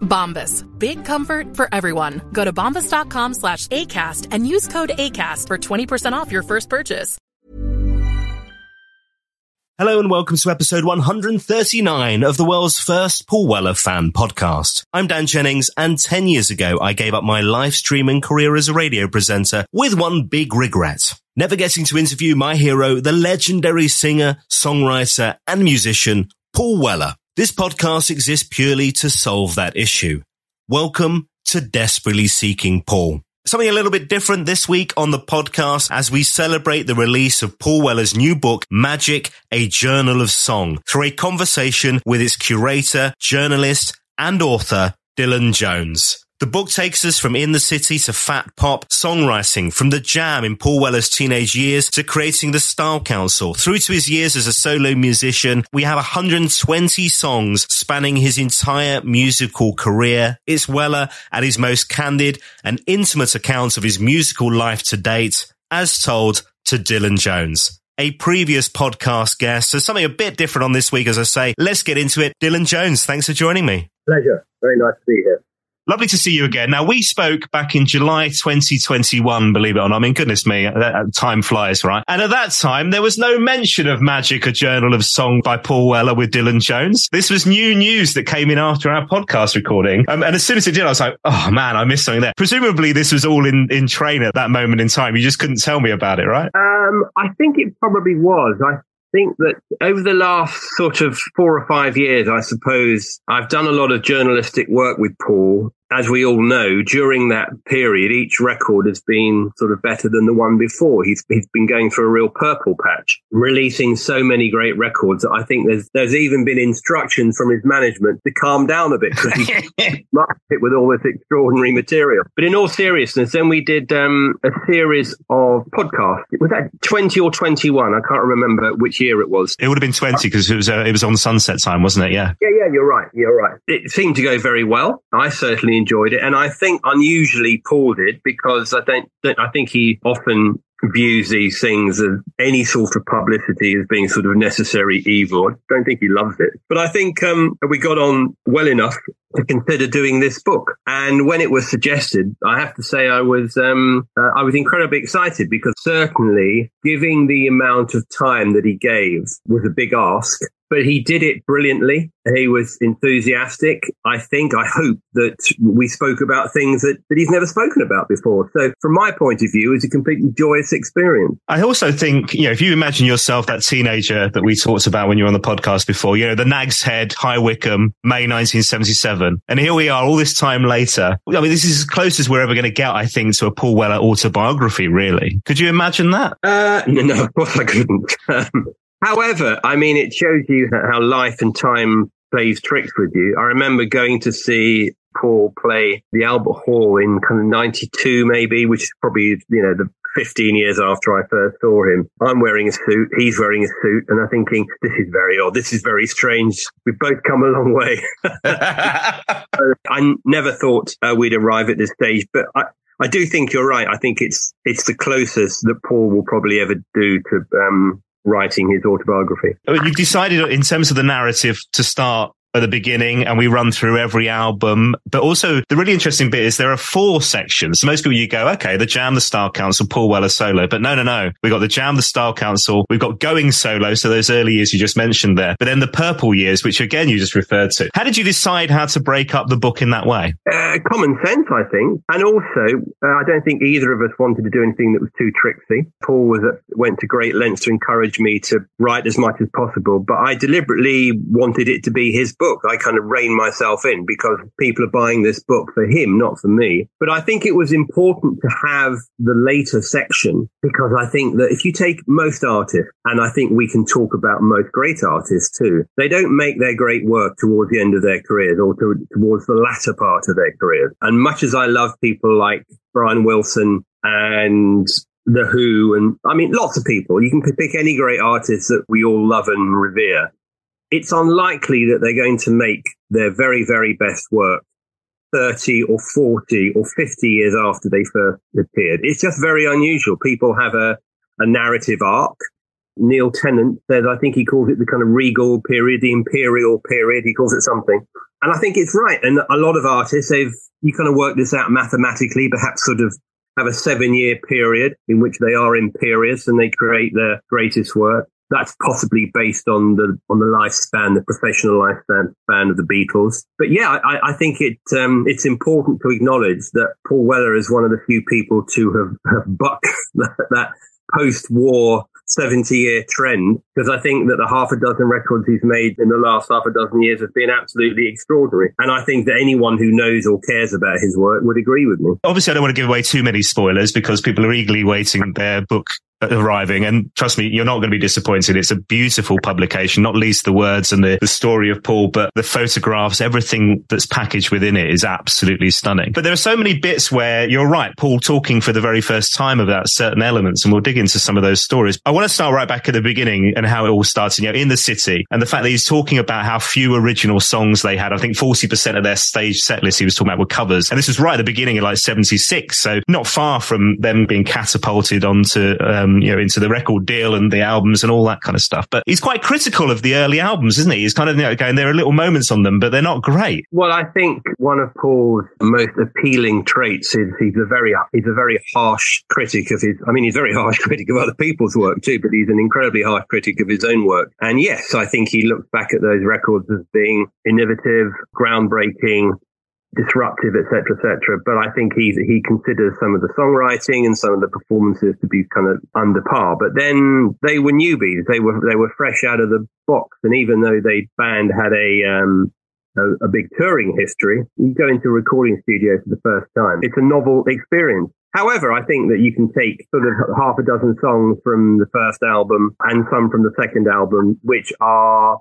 Bombas. Big comfort for everyone. Go to bombas.com slash ACAST and use code ACAST for 20% off your first purchase. Hello and welcome to episode 139 of the world's first Paul Weller fan podcast. I'm Dan Jennings and 10 years ago I gave up my live streaming career as a radio presenter with one big regret. Never getting to interview my hero, the legendary singer, songwriter and musician, Paul Weller. This podcast exists purely to solve that issue. Welcome to Desperately Seeking Paul. Something a little bit different this week on the podcast as we celebrate the release of Paul Weller's new book, Magic, A Journal of Song, through a conversation with its curator, journalist, and author, Dylan Jones. The book takes us from in the city to fat pop songwriting, from the jam in Paul Weller's teenage years to creating the Style Council, through to his years as a solo musician. We have 120 songs spanning his entire musical career. It's Weller at his most candid and intimate account of his musical life to date, as told to Dylan Jones. A previous podcast guest, so something a bit different on this week, as I say. Let's get into it. Dylan Jones, thanks for joining me. Pleasure. Very nice to be here. Lovely to see you again. Now, we spoke back in July 2021, believe it or not. I mean, goodness me, that, that time flies, right? And at that time, there was no mention of Magic, a journal of song by Paul Weller with Dylan Jones. This was new news that came in after our podcast recording. Um, and as soon as it did, I was like, oh man, I missed something there. Presumably this was all in, in train at that moment in time. You just couldn't tell me about it, right? Um, I think it probably was. I think that over the last sort of four or five years, I suppose I've done a lot of journalistic work with Paul. As we all know, during that period, each record has been sort of better than the one before. He's, he's been going through a real purple patch, releasing so many great records. I think there's, there's even been instructions from his management to calm down a bit because he's marked it with all this extraordinary material. But in all seriousness, then we did um, a series of podcasts. Was that 20 or 21? I can't remember which year it was. It would have been 20 because it was, uh, it was on sunset time, wasn't it? Yeah. Yeah, yeah, you're right. You're right. It seemed to go very well. I certainly enjoyed it, and I think unusually Paul did because I don't, don't I think he often views these things as any sort of publicity as being sort of necessary evil. I don't think he loves it, but I think um, we got on well enough to consider doing this book. And when it was suggested, I have to say I was um, uh, I was incredibly excited because certainly giving the amount of time that he gave was a big ask. But he did it brilliantly. He was enthusiastic. I think, I hope that we spoke about things that, that he's never spoken about before. So from my point of view, it's a completely joyous experience. I also think, you know, if you imagine yourself that teenager that we talked about when you were on the podcast before, you know, the Nag's Head, High Wycombe, May 1977. And here we are all this time later. I mean, this is as close as we're ever going to get, I think, to a Paul Weller autobiography, really. Could you imagine that? Uh, no, no, of course I couldn't. However, I mean, it shows you how life and time plays tricks with you. I remember going to see Paul play the Albert Hall in kind of 92 maybe, which is probably, you know, the 15 years after I first saw him. I'm wearing a suit. He's wearing a suit. And I'm thinking, this is very odd. This is very strange. We've both come a long way. I never thought uh, we'd arrive at this stage, but I, I do think you're right. I think it's it's the closest that Paul will probably ever do to um, writing his autobiography. You've decided in terms of the narrative to start at the beginning and we run through every album. But also the really interesting bit is there are four sections. Most people you go, okay, the Jam, the Style Council, Paul Weller solo. But no, no, no. We've got the Jam, the Style Council. We've got going solo. So those early years you just mentioned there, but then the purple years, which again, you just referred to. How did you decide how to break up the book in that way? Uh, common sense, I think. And also, uh, I don't think either of us wanted to do anything that was too tricksy. Paul was at, went to great lengths to encourage me to write as much as possible, but I deliberately wanted it to be his book. I kind of rein myself in because people are buying this book for him, not for me. But I think it was important to have the later section because I think that if you take most artists, and I think we can talk about most great artists too, they don't make their great work towards the end of their careers or to, towards the latter part of their careers. And much as I love people like Brian Wilson and the Who, and I mean, lots of people. You can pick any great artist that we all love and revere it's unlikely that they're going to make their very, very best work 30 or 40 or 50 years after they first appeared. It's just very unusual. People have a, a narrative arc. Neil Tennant says, I think he calls it the kind of regal period, the imperial period. He calls it something. And I think it's right. And a lot of artists, they've, you kind of work this out mathematically, perhaps sort of have a seven year period in which they are imperious and they create their greatest work that's possibly based on the on the lifespan, the professional lifespan of the Beatles. But yeah, I, I think it um, it's important to acknowledge that Paul Weller is one of the few people to have, have bucked that, that post-war 70 year trend because I think that the half a dozen records he's made in the last half a dozen years have been absolutely extraordinary. And I think that anyone who knows or cares about his work would agree with me. Obviously, I don't want to give away too many spoilers because people are eagerly waiting their book arriving. And trust me, you're not going to be disappointed. It's a beautiful publication, not least the words and the, the story of Paul, but the photographs, everything that's packaged within it is absolutely stunning. But there are so many bits where you're right, Paul talking for the very first time about certain elements, and we'll dig into some of those stories. I want to start right back at the beginning and how it all started, you know, in the city and the fact that he's talking about how few original songs they had. I think 40% of their stage set list he was talking about were covers. And this was right at the beginning of like 76. So not far from them being catapulted onto, um, um, you know, into the record deal and the albums and all that kind of stuff. But he's quite critical of the early albums, isn't he? He's kind of you know, going, there are little moments on them, but they're not great. Well, I think one of Paul's most appealing traits is he's a very, he's a very harsh critic of his, I mean, he's a very harsh critic of other people's work too, but he's an incredibly harsh critic of his own work. And yes, I think he looks back at those records as being innovative, groundbreaking, disruptive, etc., etc. But I think he he considers some of the songwriting and some of the performances to be kind of under par. But then they were newbies; they were they were fresh out of the box, and even though they band had a um, a, a big touring history, you go into a recording studio for the first time. It's a novel experience. However, I think that you can take sort of half a dozen songs from the first album and some from the second album, which are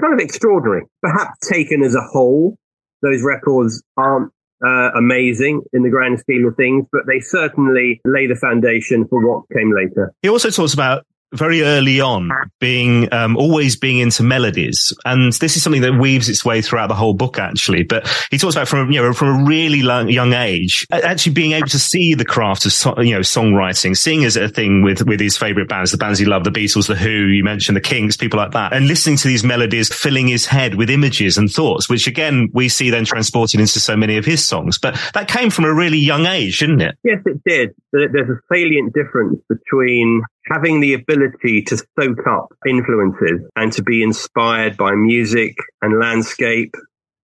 kind of extraordinary. Perhaps taken as a whole, those records aren't uh, amazing in the grand scheme of things, but they certainly lay the foundation for what came later. He also talks about very early on being um, always being into melodies. And this is something that weaves its way throughout the whole book actually. But he talks about from you know from a really young age actually being able to see the craft of so, you know songwriting seeing as a thing with with his favorite bands the bands he loved the Beatles the Who you mentioned the Kinks people like that and listening to these melodies filling his head with images and thoughts which again we see then transported into so many of his songs. But that came from a really young age didn't it? Yes it did. There's a salient difference between having the ability to soak up influences and to be inspired by music and landscape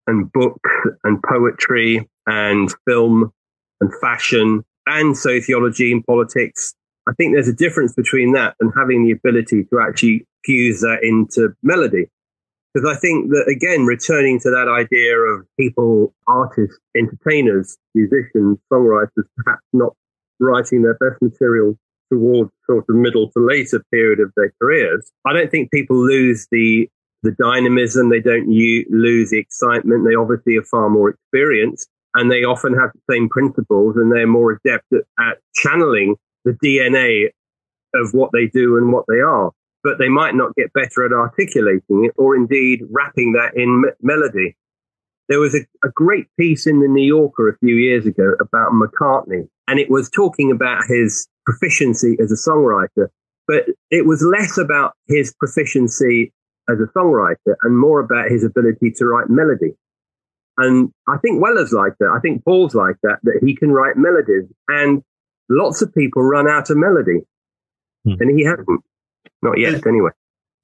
and books and poetry and film and fashion and sociology and politics. I think there's a difference between that and having the ability to actually fuse that into melody. Because I think that, again, returning to that idea of people, artists, entertainers, musicians, songwriters, perhaps not writing their best material towards sort of middle to later period of their careers, I don't think people lose the the dynamism. They don't u- lose the excitement. They obviously are far more experienced, and they often have the same principles, and they're more adept at, at channeling the DNA of what they do and what they are. But they might not get better at articulating it, or indeed wrapping that in me- melody. There was a, a great piece in the New Yorker a few years ago about McCartney, and it was talking about his proficiency as a songwriter. But it was less about his proficiency as a songwriter and more about his ability to write melody. And I think Weller's like that. I think Paul's like that, that he can write melodies and lots of people run out of melody. Hmm. And he hasn't. Not yet, anyway.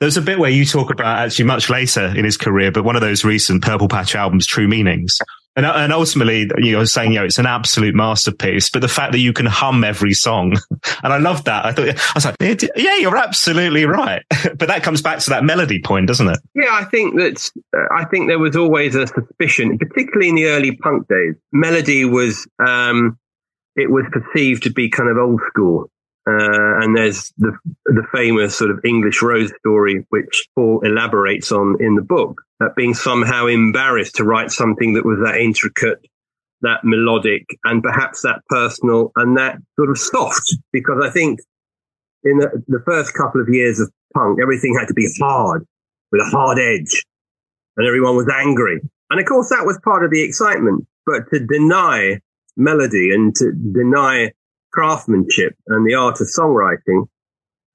There's a bit where you talk about actually much later in his career, but one of those recent Purple Patch albums, True Meanings. And, and ultimately, you know, saying, you know, it's an absolute masterpiece, but the fact that you can hum every song. And I loved that. I thought, I was like, yeah, you're absolutely right. but that comes back to that melody point, doesn't it? Yeah, I think that, uh, I think there was always a suspicion, particularly in the early punk days. Melody was, um, it was perceived to be kind of old school. Uh, and there's the the famous sort of English rose story, which Paul elaborates on in the book, that being somehow embarrassed to write something that was that intricate, that melodic, and perhaps that personal and that sort of soft. Because I think in the, the first couple of years of punk, everything had to be hard with a hard edge, and everyone was angry. And of course, that was part of the excitement. But to deny melody and to deny craftsmanship and the art of songwriting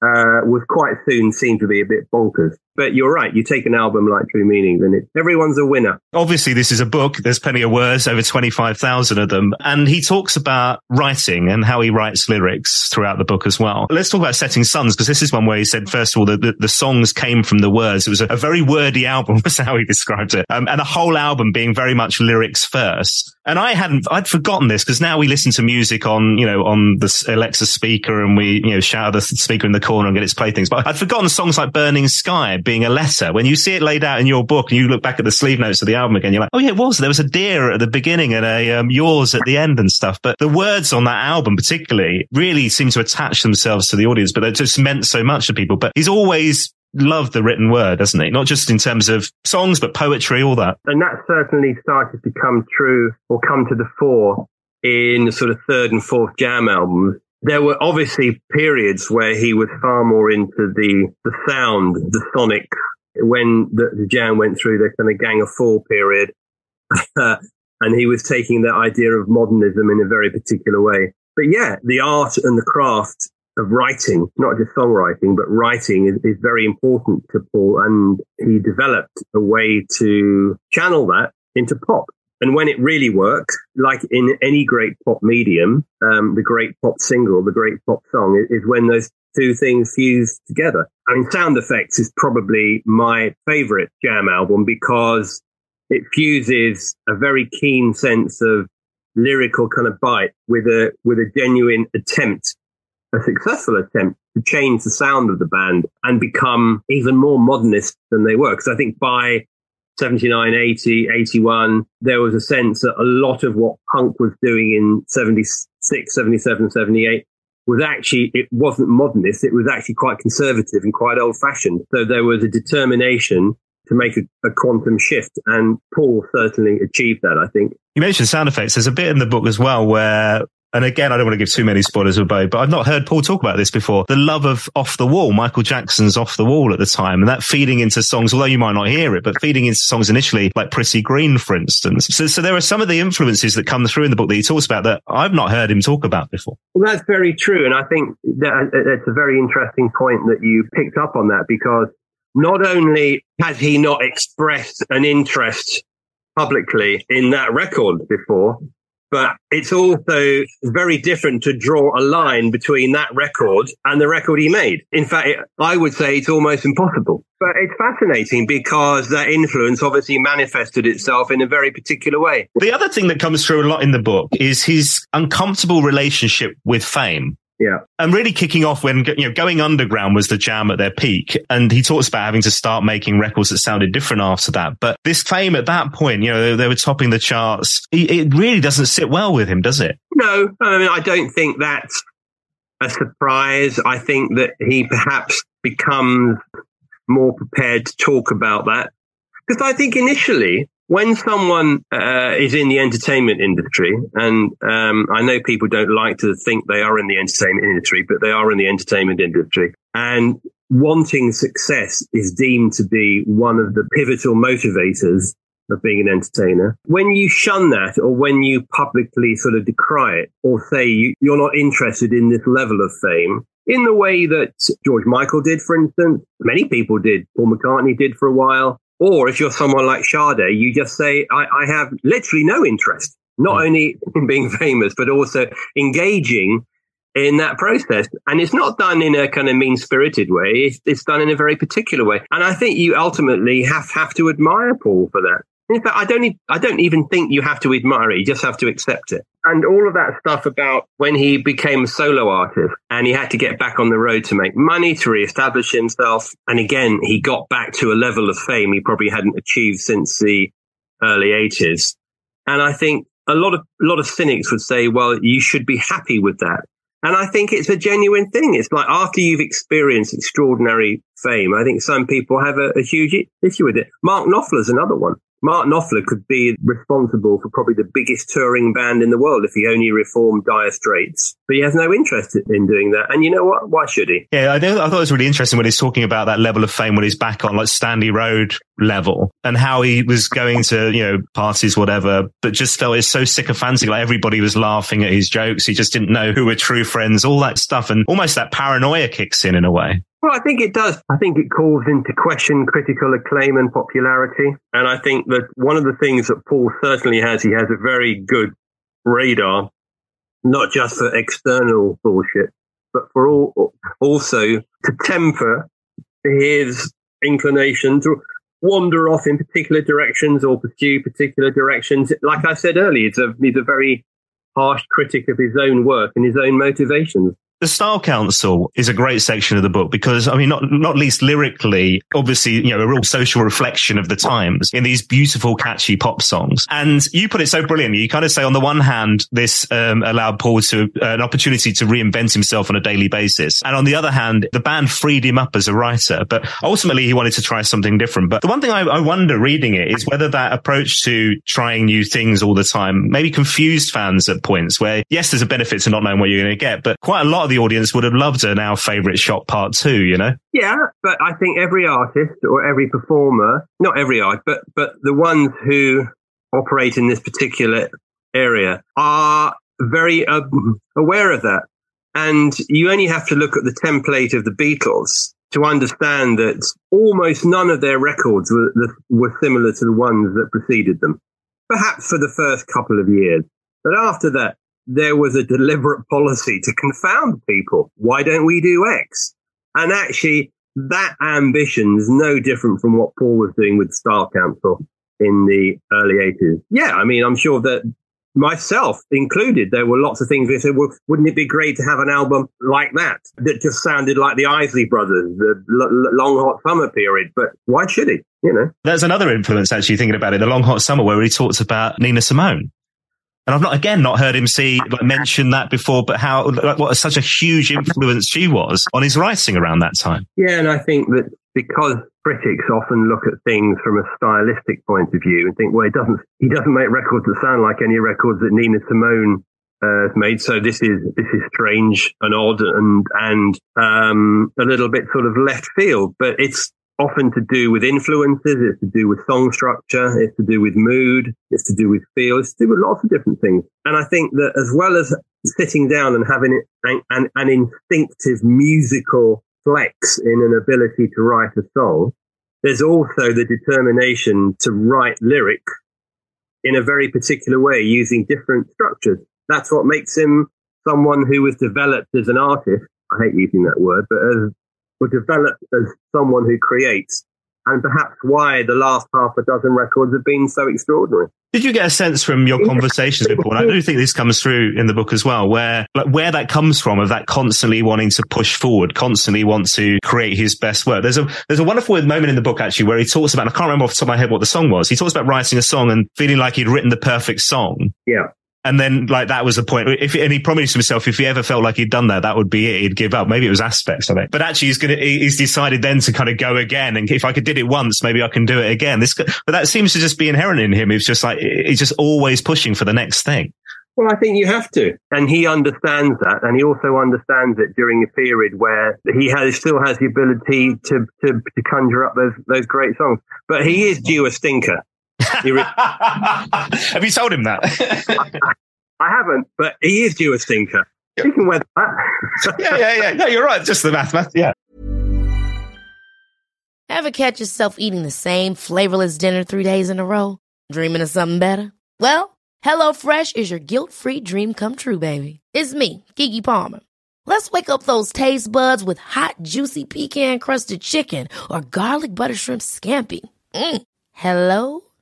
uh, was quite soon seen to be a bit bonkers. But you're right. You take an album like True Meanings and everyone's a winner. Obviously, this is a book. There's plenty of words, over 25,000 of them. And he talks about writing and how he writes lyrics throughout the book as well. Let's talk about Setting Sons, because this is one where he said, first of all, that the, the, songs came from the words. It was a, a very wordy album, was how he described it. Um, and the whole album being very much lyrics first. And I hadn't, I'd forgotten this because now we listen to music on, you know, on the Alexa speaker and we, you know, shout the speaker in the corner and get its playthings. But I'd forgotten songs like Burning Sky being a letter. When you see it laid out in your book and you look back at the sleeve notes of the album again, you're like, oh yeah, it was. There was a dear at the beginning and a um, yours at the end and stuff. But the words on that album particularly really seem to attach themselves to the audience, but they just meant so much to people. But he's always loved the written word, doesn't he? Not just in terms of songs, but poetry, all that. And that certainly started to come true or come to the fore in the sort of third and fourth Jam albums. There were obviously periods where he was far more into the, the sound, the sonic, when the, the Jam went through the kind of Gang of Four period. and he was taking that idea of modernism in a very particular way. But yeah, the art and the craft of writing, not just songwriting, but writing is, is, very important to Paul. And he developed a way to channel that into pop. And when it really works, like in any great pop medium, um, the great pop single, the great pop song is, is when those two things fuse together. I mean, Sound Effects is probably my favorite jam album because it fuses a very keen sense of lyrical kind of bite with a, with a genuine attempt a successful attempt to change the sound of the band and become even more modernist than they were. Because I think by 79, 80, 81, there was a sense that a lot of what punk was doing in 76, 77, 78 was actually, it wasn't modernist. It was actually quite conservative and quite old fashioned. So there was a determination to make a, a, quantum shift. And Paul certainly achieved that, I think. You mentioned sound effects. There's a bit in the book as well where and again, I don't want to give too many spoilers Bowie, but I've not heard Paul talk about this before. The love of Off the Wall, Michael Jackson's Off the Wall at the time, and that feeding into songs, although you might not hear it, but feeding into songs initially, like Pretty Green, for instance. So, so there are some of the influences that come through in the book that he talks about that I've not heard him talk about before. Well, that's very true. And I think that uh, uh, it's a very interesting point that you picked up on that because not only has he not expressed an interest publicly in that record before, but it's also very different to draw a line between that record and the record he made. In fact, I would say it's almost impossible. But it's fascinating because that influence obviously manifested itself in a very particular way. The other thing that comes through a lot in the book is his uncomfortable relationship with fame. Yeah. And really kicking off when, you know, going underground was the jam at their peak. And he talks about having to start making records that sounded different after that. But this fame at that point, you know, they, they were topping the charts. It really doesn't sit well with him, does it? No. I mean, I don't think that's a surprise. I think that he perhaps becomes more prepared to talk about that. Because I think initially when someone uh, is in the entertainment industry, and um, I know people don't like to think they are in the entertainment industry, but they are in the entertainment industry, and wanting success is deemed to be one of the pivotal motivators of being an entertainer. When you shun that, or when you publicly sort of decry it, or say you, you're not interested in this level of fame, in the way that George Michael did, for instance. Many people did. Paul McCartney did for a while. Or if you're someone like Sade, you just say, I, I have literally no interest, not mm. only in being famous, but also engaging in that process. And it's not done in a kind of mean spirited way. It's, it's, done in a very particular way. And I think you ultimately have, have to admire Paul for that. In fact, I don't, I don't even think you have to admire it. You just have to accept it. And all of that stuff about when he became a solo artist and he had to get back on the road to make money, to reestablish himself. And again, he got back to a level of fame he probably hadn't achieved since the early eighties. And I think a lot of, a lot of cynics would say, well, you should be happy with that. And I think it's a genuine thing. It's like after you've experienced extraordinary fame, I think some people have a, a huge issue with it. Mark Knopfler's another one. Mark Knopfler could be responsible for probably the biggest touring band in the world if he only reformed Dire Straits. But he has no interest in doing that. And you know what? Why should he? Yeah, I, I thought it was really interesting when he's talking about that level of fame when he's back on like Stanley Road level and how he was going to, you know, parties, whatever, but just felt it's so sycophantic. Like everybody was laughing at his jokes. He just didn't know who were true friends, all that stuff. And almost that paranoia kicks in in a way. Well, I think it does. I think it calls into question critical acclaim and popularity. And I think that one of the things that Paul certainly has, he has a very good radar, not just for external bullshit, but for all, also to temper his inclination to wander off in particular directions or pursue particular directions. Like I said earlier, he's a, he's a very harsh critic of his own work and his own motivations. The Style Council is a great section of the book because, I mean, not, not least lyrically, obviously, you know, a real social reflection of the times in these beautiful, catchy pop songs. And you put it so brilliantly. You kind of say, on the one hand, this um, allowed Paul to uh, an opportunity to reinvent himself on a daily basis. And on the other hand, the band freed him up as a writer, but ultimately he wanted to try something different. But the one thing I, I wonder reading it is whether that approach to trying new things all the time maybe confused fans at points where, yes, there's a benefit to not knowing what you're going to get, but quite a lot of the audience would have loved an Our Favourite Shop Part 2, you know? Yeah, but I think every artist or every performer, not every art, but, but the ones who operate in this particular area are very uh, aware of that. And you only have to look at the template of the Beatles to understand that almost none of their records were, were similar to the ones that preceded them. Perhaps for the first couple of years. But after that, there was a deliberate policy to confound people. Why don't we do X? And actually, that ambition is no different from what Paul was doing with Style Council in the early 80s. Yeah, I mean, I'm sure that myself included, there were lots of things we said, well, wouldn't it be great to have an album like that that just sounded like the Isley Brothers, the l- long hot summer period? But why should it? You know, there's another influence actually thinking about it, the long hot summer, where he talks about Nina Simone. And I've not again not heard him see like mention that before, but how like what such a huge influence she was on his writing around that time. Yeah, and I think that because critics often look at things from a stylistic point of view and think, well, he doesn't he doesn't make records that sound like any records that Nina Simone uh, made. So this is this is strange and odd and and um, a little bit sort of left field, but it's often to do with influences. It's to do with song structure. It's to do with mood. It's to do with feel. It's to do with lots of different things. And I think that as well as sitting down and having an, an, an instinctive musical flex in an ability to write a song, there's also the determination to write lyrics in a very particular way using different structures. That's what makes him someone who was developed as an artist. I hate using that word, but as were developed as someone who creates and perhaps why the last half a dozen records have been so extraordinary. Did you get a sense from your conversations with Paul? I do think this comes through in the book as well, where like where that comes from of that constantly wanting to push forward, constantly want to create his best work. There's a there's a wonderful moment in the book actually where he talks about I can't remember off the top of my head what the song was. He talks about writing a song and feeling like he'd written the perfect song. Yeah. And then like that was the point. If and he promised himself if he ever felt like he'd done that, that would be it. He'd give up. Maybe it was aspects of it, but actually he's gonna he's decided then to kind of go again. And if I could did it once, maybe I can do it again. This, but that seems to just be inherent in him. He's just like he's just always pushing for the next thing. Well, I think you have to. And he understands that. And he also understands it during a period where he has, still has the ability to, to, to conjure up those, those great songs. But he is due a stinker. Re- Have you told him that? I haven't, but he is due a stinker. You can weather that. yeah, yeah, yeah. No, you're right. Just the math, math. Yeah. Ever catch yourself eating the same flavorless dinner three days in a row? Dreaming of something better? Well, HelloFresh is your guilt-free dream come true, baby. It's me, Keke Palmer. Let's wake up those taste buds with hot, juicy pecan-crusted chicken or garlic butter shrimp scampi. Mm. Hello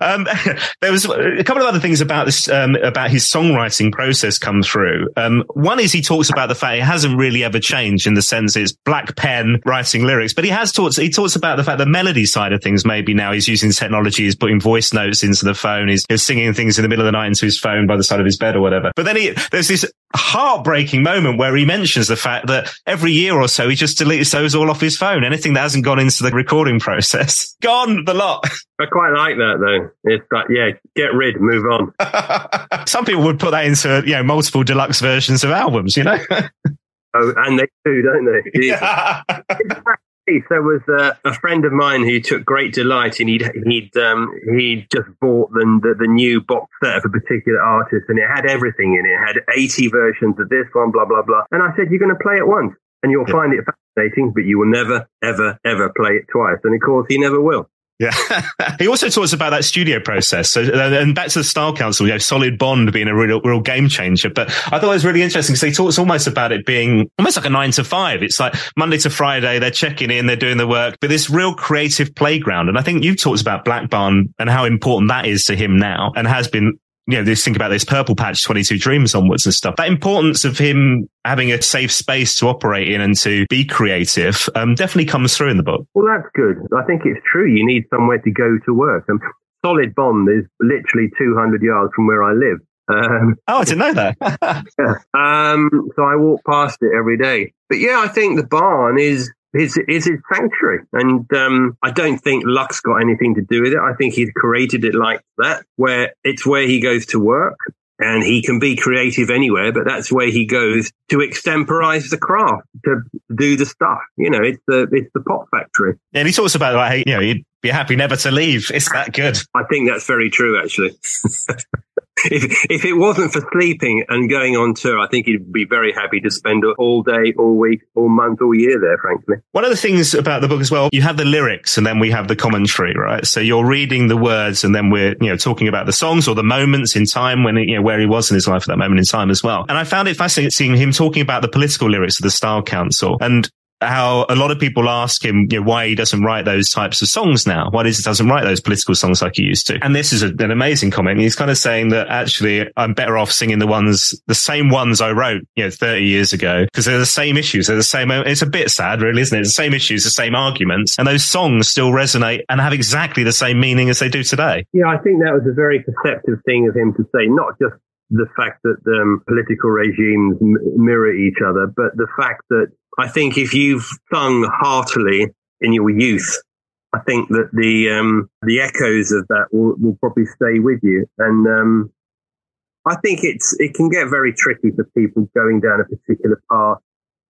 Um, there was a couple of other things about this, um, about his songwriting process come through. Um, one is he talks about the fact it hasn't really ever changed in the sense it's black pen writing lyrics, but he has talks, he talks about the fact the melody side of things, maybe now he's using technology, he's putting voice notes into the phone, he's, he's singing things in the middle of the night into his phone by the side of his bed or whatever. But then he, there's this heartbreaking moment where he mentions the fact that every year or so he just deletes those all off his phone. Anything that hasn't gone into the recording process, gone the lot. I quite like that though. It's like, yeah, get rid, move on. Some people would put that into, you know, multiple deluxe versions of albums, you know? oh, and they do, don't they? Yeah. There was a, a, friend of mine who took great delight in he'd he'd um, he'd just bought the, the, the new box set of a particular artist and it had everything in it. It had 80 versions of this one, blah blah blah. And I said, "You're going to play it once, and you'll yeah. find it fascinating, but you will never, ever, ever play it twice." And of course, he never will. Yeah. he also talks about that studio process. So, and back to the Style Council, you know, Solid Bond being a real, real game changer. But I thought it was really interesting because he talks almost about it being almost like a nine to five. It's like Monday to Friday, they're checking in, they're doing the work, but this real creative playground. And I think you've talked about Black Barn and how important that is to him now and has been you know, this think about this purple patch 22 dreams onwards and stuff. That importance of him having a safe space to operate in and to be creative um, definitely comes through in the book. Well, that's good. I think it's true. You need somewhere to go to work. And Solid Bond is literally 200 yards from where I live. Um, oh, I didn't know that. yeah. Um, so I walk past it every day. But yeah, I think the barn is is is his sanctuary, and um, I don't think luck's got anything to do with it. I think he's created it like that, where it's where he goes to work, and he can be creative anywhere, but that's where he goes to extemporize the craft, to do the stuff. You know, it's the it's the pop factory. And he talks about like, you know, he'd be happy never to leave. It's that good. I think that's very true, actually. if if it wasn't for sleeping and going on tour, I think he'd be very happy to spend all day, all week, all month, all year there. Frankly, one of the things about the book as well, you have the lyrics and then we have the commentary, right? So you're reading the words and then we're you know talking about the songs or the moments in time when you know where he was in his life at that moment in time as well. And I found it fascinating seeing him talking about the political lyrics of the Style Council and how a lot of people ask him you know, why he doesn't write those types of songs now. Why he doesn't write those political songs like he used to. And this is a, an amazing comment. He's kind of saying that actually I'm better off singing the ones, the same ones I wrote, you know, 30 years ago because they're the same issues. They're the same. It's a bit sad, really, isn't it? It's the same issues, the same arguments, and those songs still resonate and have exactly the same meaning as they do today. Yeah, I think that was a very perceptive thing of him to say, not just the fact that um, political regimes m- mirror each other, but the fact that I think if you've sung heartily in your youth, I think that the um, the echoes of that will, will probably stay with you. And um, I think it's it can get very tricky for people going down a particular path,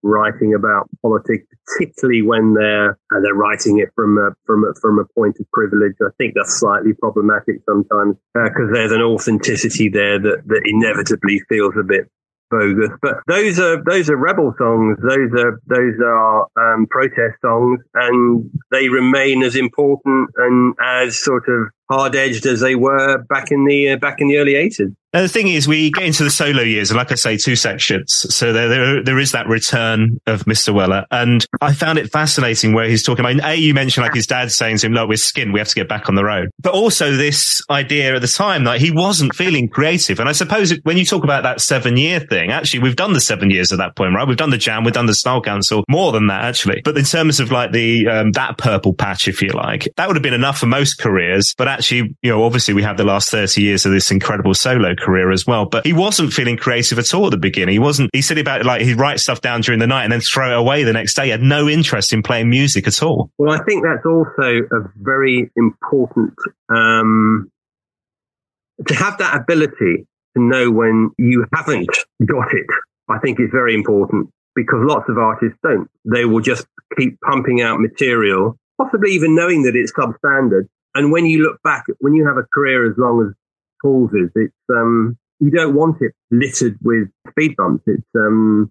writing about politics, particularly when they're and they're writing it from a, from a, from a point of privilege. I think that's slightly problematic sometimes because uh, there's an authenticity there that that inevitably feels a bit bogus. But those are those are rebel songs. Those are those are um, protest songs, and they remain as important and as sort of hard edged as they were back in the uh, back in the early eighties. The thing is, we get into the solo years, and like I say, two sections. So there, there, there is that return of Mr. Weller. And I found it fascinating where he's talking about, A, you mentioned like his dad saying to him, look, we're skinned. We have to get back on the road. But also this idea at the time that he wasn't feeling creative. And I suppose when you talk about that seven year thing, actually, we've done the seven years at that point, right? We've done the jam, we've done the style council, more than that, actually. But in terms of like the, um, that purple patch, if you like, that would have been enough for most careers. But you know, obviously we have the last 30 years of this incredible solo career as well. But he wasn't feeling creative at all at the beginning. He wasn't, he said about like he'd write stuff down during the night and then throw it away the next day. He had no interest in playing music at all. Well, I think that's also a very important, um, to have that ability to know when you haven't got it, I think is very important because lots of artists don't. They will just keep pumping out material, possibly even knowing that it's substandard. And when you look back, when you have a career as long as Paul's is, it's, um, you don't want it littered with speed bumps. It's, um,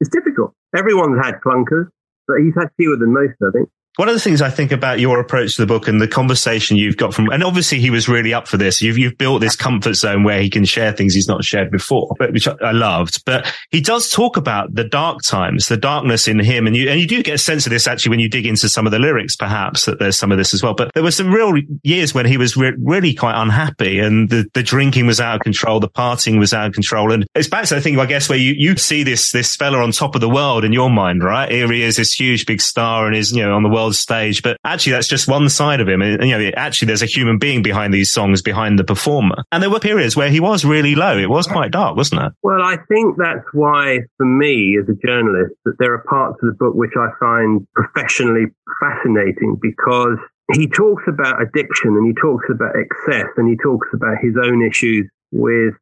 it's difficult. Everyone's had clunkers, but he's had fewer than most, I think. One of the things I think about your approach to the book and the conversation you've got from, and obviously he was really up for this. You've, you've built this comfort zone where he can share things he's not shared before, but which I loved. But he does talk about the dark times, the darkness in him. And you, and you do get a sense of this actually when you dig into some of the lyrics, perhaps that there's some of this as well. But there were some real years when he was re- really quite unhappy and the, the drinking was out of control. The partying was out of control. And it's back to the thing, I guess, where you, you see this, this fella on top of the world in your mind, right? Here he is, this huge big star and is, you know, on the world stage, but actually that's just one side of him. And, you know, actually there's a human being behind these songs, behind the performer. And there were periods where he was really low. It was quite dark, wasn't it? Well, I think that's why, for me as a journalist, that there are parts of the book which I find professionally fascinating because he talks about addiction and he talks about excess and he talks about his own issues with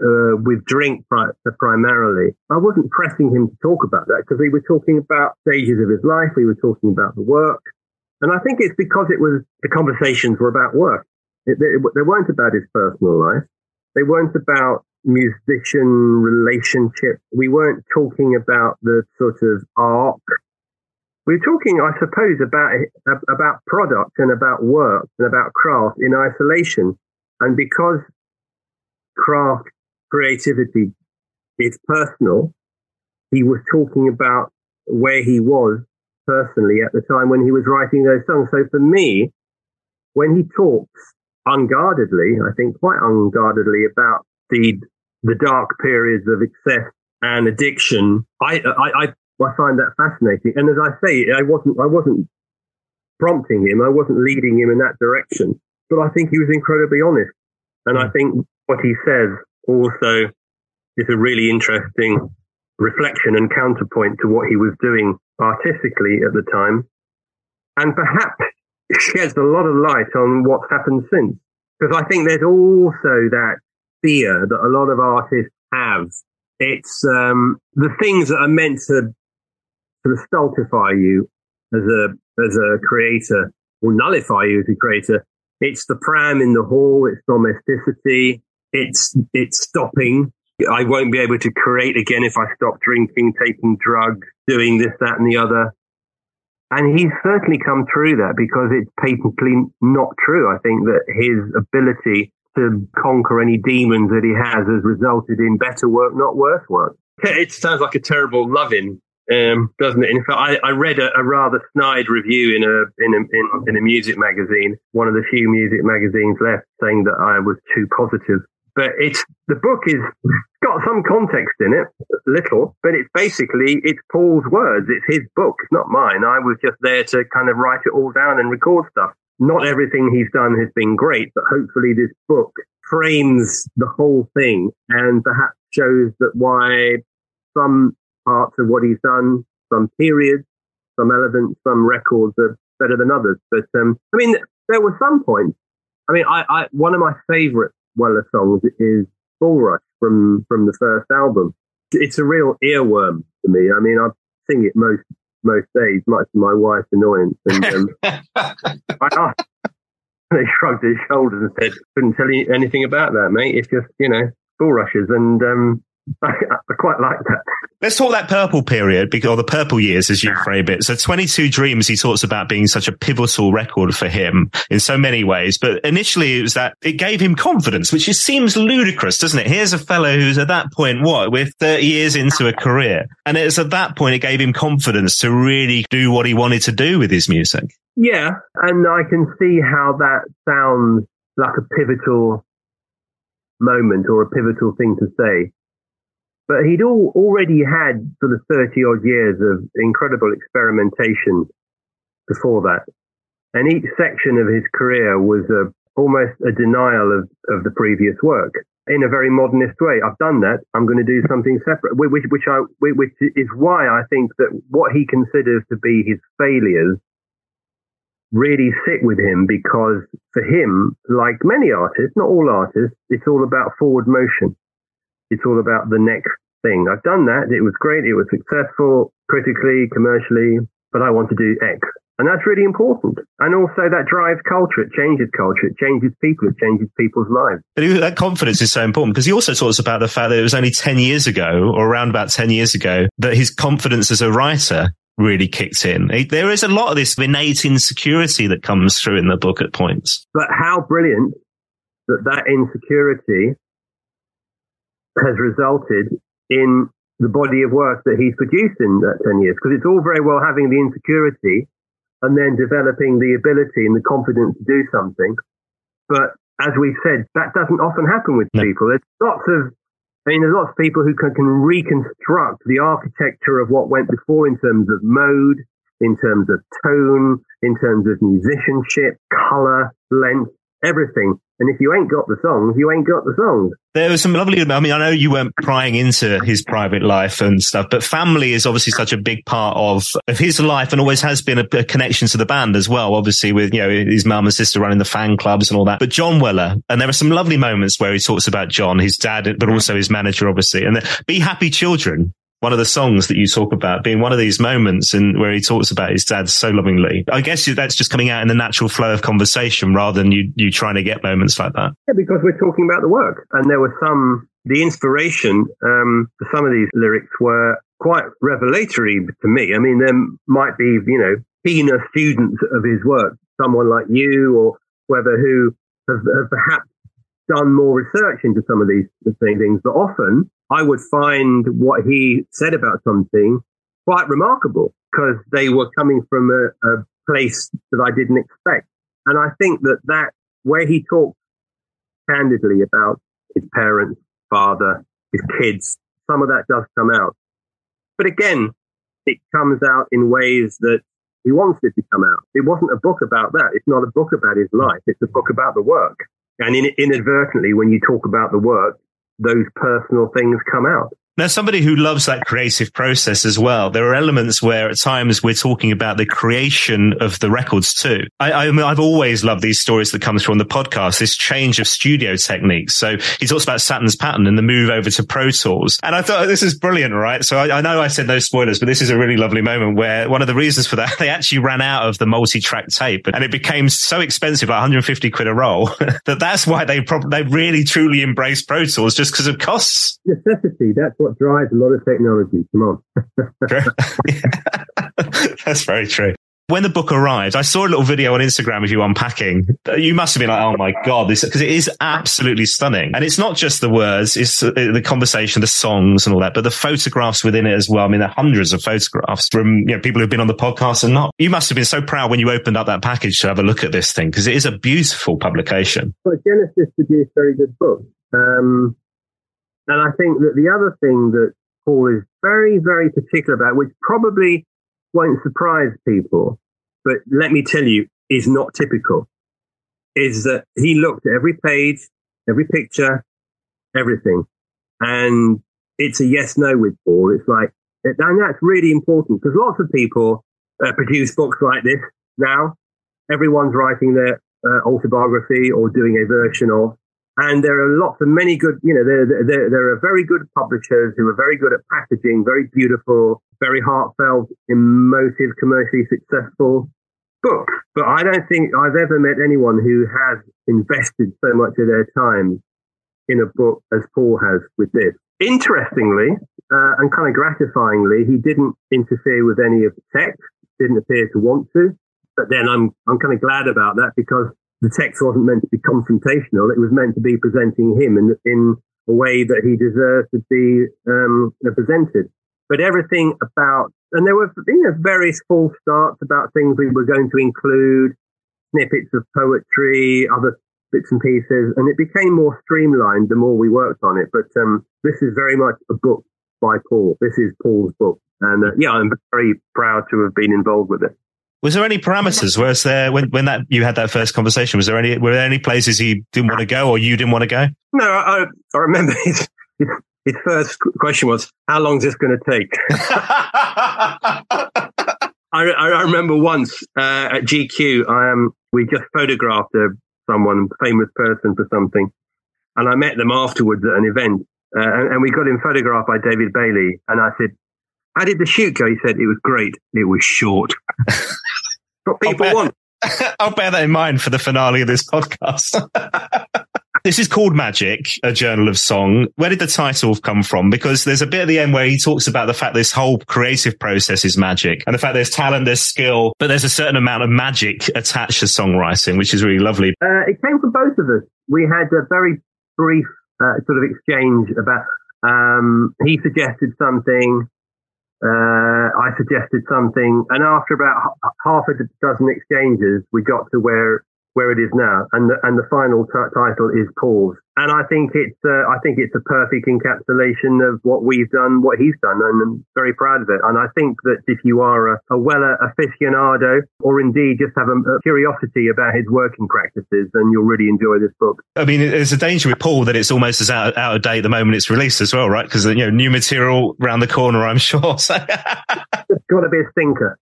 uh, with drink pri- primarily. I wasn't pressing him to talk about that because we were talking about stages of his life. We were talking about the work. And I think it's because it was the conversations were about work. It, they, they weren't about his personal life. They weren't about musician relationship. We weren't talking about the sort of arc. We were talking, I suppose, about about product and about work and about craft in isolation. And because craft creativity is personal, he was talking about where he was personally at the time when he was writing those songs. So for me, when he talks unguardedly, I think quite unguardedly about the the dark periods of excess and addiction, I I, I, I find that fascinating. And as I say, I wasn't I wasn't prompting him, I wasn't leading him in that direction, but I think he was incredibly honest. And I hmm. think what he says also is a really interesting reflection and counterpoint to what he was doing artistically at the time. And perhaps sheds a lot of light on what's happened since. Because I think there's also that fear that a lot of artists have. It's um, the things that are meant to sort of stultify you as a as a creator or nullify you as a creator. It's the pram in the hall. It's domesticity. It's it's stopping. I won't be able to create again if I stop drinking, taking drugs, doing this, that, and the other. And he's certainly come through that because it's patently not true. I think that his ability to conquer any demons that he has has resulted in better work, not worse work. It sounds like a terrible loving, um, doesn't it? In fact, I, I read a, a, rather snide review in a, in a in, in a music magazine, one of the few music magazines left, saying that I was too positive but it's the book is got some context in it, little, but it's basically it's Paul's words. It's his book. It's not mine. I was just there to kind of write it all down and record stuff. Not everything he's done has been great, but hopefully this book frames the whole thing and perhaps shows that why some parts of what he's done, some periods, some elements, some records are better than others. But um, I mean, there were some points. I mean, I, I one of my favorite Weller songs is Rush from from the first album. It's a real earworm to me. I mean, I sing it most most days, much to my wife's annoyance. And um, I asked, he shrugged his shoulders and said, "Couldn't tell you anything about that, mate. It's just you know rushes." And um, I, I quite like that. Let's talk that purple period, or the purple years, as you frame it. So 22 Dreams, he talks about being such a pivotal record for him in so many ways. But initially it was that it gave him confidence, which seems ludicrous, doesn't it? Here's a fellow who's at that point, what, we're 30 years into a career. And it's at that point it gave him confidence to really do what he wanted to do with his music. Yeah. And I can see how that sounds like a pivotal moment or a pivotal thing to say. But he'd all, already had sort of 30 odd years of incredible experimentation before that. And each section of his career was a, almost a denial of, of the previous work in a very modernist way. I've done that. I'm going to do something separate, which, which, I, which is why I think that what he considers to be his failures really sit with him because for him, like many artists, not all artists, it's all about forward motion. It's all about the next thing. I've done that. It was great. It was successful critically, commercially, but I want to do X. And that's really important. And also that drives culture. It changes culture. It changes people. It changes people's lives. But that confidence is so important because he also talks about the fact that it was only 10 years ago or around about 10 years ago that his confidence as a writer really kicked in. There is a lot of this innate insecurity that comes through in the book at points. But how brilliant that that insecurity has resulted in the body of work that he's produced in that 10 years. Because it's all very well having the insecurity and then developing the ability and the confidence to do something. But as we said, that doesn't often happen with no. people. There's lots of, I mean, there's lots of people who can, can reconstruct the architecture of what went before in terms of mode, in terms of tone, in terms of musicianship, color, length, everything. And if you ain't got the songs, you ain't got the songs. There was some lovely, I mean, I know you weren't prying into his private life and stuff, but family is obviously such a big part of, of his life and always has been a, a connection to the band as well. Obviously with, you know, his mum and sister running the fan clubs and all that. But John Weller, and there are some lovely moments where he talks about John, his dad, but also his manager, obviously. And the, Be Happy Children one of the songs that you talk about being one of these moments and where he talks about his dad so lovingly. I guess that's just coming out in the natural flow of conversation rather than you, you trying to get moments like that. Yeah, because we're talking about the work and there were some, the inspiration um, for some of these lyrics were quite revelatory to me. I mean, there might be, you know, keener students of his work, someone like you or whoever who have, have perhaps done more research into some of these things, but often I would find what he said about something quite remarkable because they were coming from a, a place that I didn't expect. And I think that that where he talked candidly about his parents, father, his kids, some of that does come out. But again, it comes out in ways that he wants it to come out. It wasn't a book about that. It's not a book about his life. It's a book about the work. And in, inadvertently, when you talk about the work, those personal things come out. Now, somebody who loves that creative process as well, there are elements where at times we're talking about the creation of the records too. I, I have always loved these stories that come through on the podcast, this change of studio techniques. So he talks about Saturns Pattern and the move over to Pro Tools. And I thought this is brilliant, right? So I, I know I said no spoilers, but this is a really lovely moment where one of the reasons for that, they actually ran out of the multi-track tape and it became so expensive, like 150 quid a roll, that that's why they they really truly embraced Pro Tools just because of costs. Necessity. That's what drives a lot of technology. Come on. That's very true. When the book arrived, I saw a little video on Instagram of you unpacking. You must have been like, "Oh my god!" This because it is absolutely stunning, and it's not just the words; it's the conversation, the songs, and all that, but the photographs within it as well. I mean, there are hundreds of photographs from you know people who've been on the podcast and not. You must have been so proud when you opened up that package to have a look at this thing because it is a beautiful publication. Well, Genesis produced very good books. Um, and I think that the other thing that Paul is very, very particular about, which probably won't surprise people, but let me tell you, is not typical, is that he looked at every page, every picture, everything. And it's a yes, no with Paul. It's like, and that's really important because lots of people uh, produce books like this now. Everyone's writing their uh, autobiography or doing a version of. And there are lots of many good, you know, there, there, there are very good publishers who are very good at packaging, very beautiful, very heartfelt, emotive, commercially successful books. But I don't think I've ever met anyone who has invested so much of their time in a book as Paul has with this. interestingly, uh, and kind of gratifyingly, he didn't interfere with any of the text, didn't appear to want to. But then I'm, I'm kind of glad about that because the text wasn't meant to be confrontational. It was meant to be presenting him in, in a way that he deserved to be um, presented. But everything about, and there were you know, various false starts about things we were going to include, snippets of poetry, other bits and pieces, and it became more streamlined the more we worked on it. But um, this is very much a book by Paul. This is Paul's book, and uh, yeah, I'm very proud to have been involved with it. Was there any parameters? Was there when when that you had that first conversation? Was there any were there any places he didn't want to go, or you didn't want to go? No, I, I remember his, his first question was, "How long is this going to take?" I, I, remember once uh, at GQ, I, um, we just photographed a, someone, famous person for something, and I met them afterwards at an event, uh, and, and, we got him photographed by David Bailey, and I said, "How did the shoot go?" He said, "It was great. It was short." what people bear, want. I'll bear that in mind for the finale of this podcast. This is called Magic, a journal of song. Where did the title come from? Because there's a bit at the end where he talks about the fact this whole creative process is magic and the fact there's talent, there's skill, but there's a certain amount of magic attached to songwriting, which is really lovely. Uh, it came from both of us. We had a very brief uh, sort of exchange about, um, he suggested something, uh, I suggested something, and after about half a dozen exchanges, we got to where where it is now, and the, and the final t- title is Paul's. And I think it's uh, I think it's a perfect encapsulation of what we've done, what he's done, and I'm very proud of it. And I think that if you are a, a Weller aficionado, or indeed just have a, a, curiosity about his working practices, then you'll really enjoy this book. I mean, there's a danger with Paul that it's almost as out, out of date the moment it's released as well, right? Because you know, new material around the corner, I'm sure. So. it's got to be a stinker.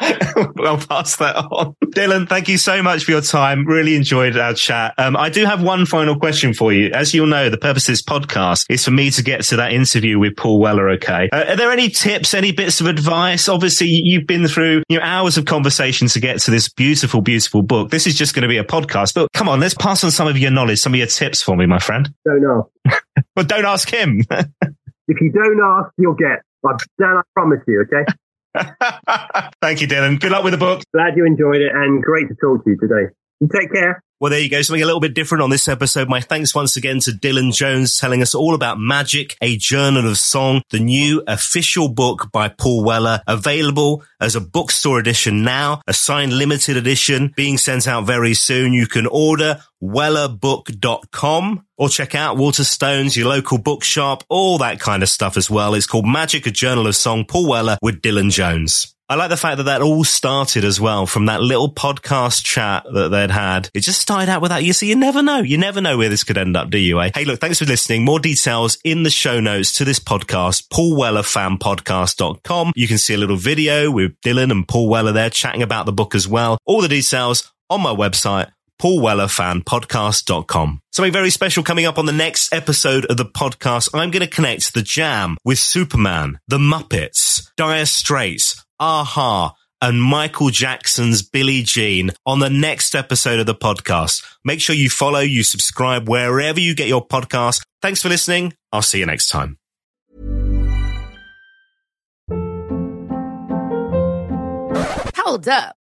I'll pass that on. Dylan, thank you so much for your time. Really enjoyed our chat. Um, I do have one final question for you. As you'll know, the purpose of this podcast is for me to get to that interview with Paul Weller. Okay. Uh, are there any tips, any bits of advice? Obviously, you've been through you know, hours of conversation to get to this beautiful, beautiful book. This is just going to be a podcast, but come on, let's pass on some of your knowledge, some of your tips for me, my friend. Don't ask. but don't ask him. if you don't ask, you'll get. Dan, I promise you, okay? Thank you, Dylan. Good luck with the book. Glad you enjoyed it and great to talk to you today. You take care. Well, there you go. Something a little bit different on this episode. My thanks once again to Dylan Jones telling us all about Magic, a journal of song, the new official book by Paul Weller, available as a bookstore edition now, a signed limited edition being sent out very soon. You can order wellerbook.com or check out Waterstones, your local bookshop, all that kind of stuff as well. It's called Magic, a journal of song, Paul Weller with Dylan Jones. I like the fact that that all started as well from that little podcast chat that they'd had. It just started out with that. You see, you never know. You never know where this could end up, do you? Eh? Hey, look, thanks for listening. More details in the show notes to this podcast, paulwellerfanpodcast.com. You can see a little video with Dylan and Paul Weller there chatting about the book as well. All the details on my website, Paul Weller fan paulwellerfanpodcast.com. Something very special coming up on the next episode of the podcast. I'm going to connect the Jam with Superman, the Muppets, Dire Straits, a-ha, and Michael Jackson's Billie Jean on the next episode of the podcast. Make sure you follow, you subscribe wherever you get your podcast. Thanks for listening. I'll see you next time. Hold up.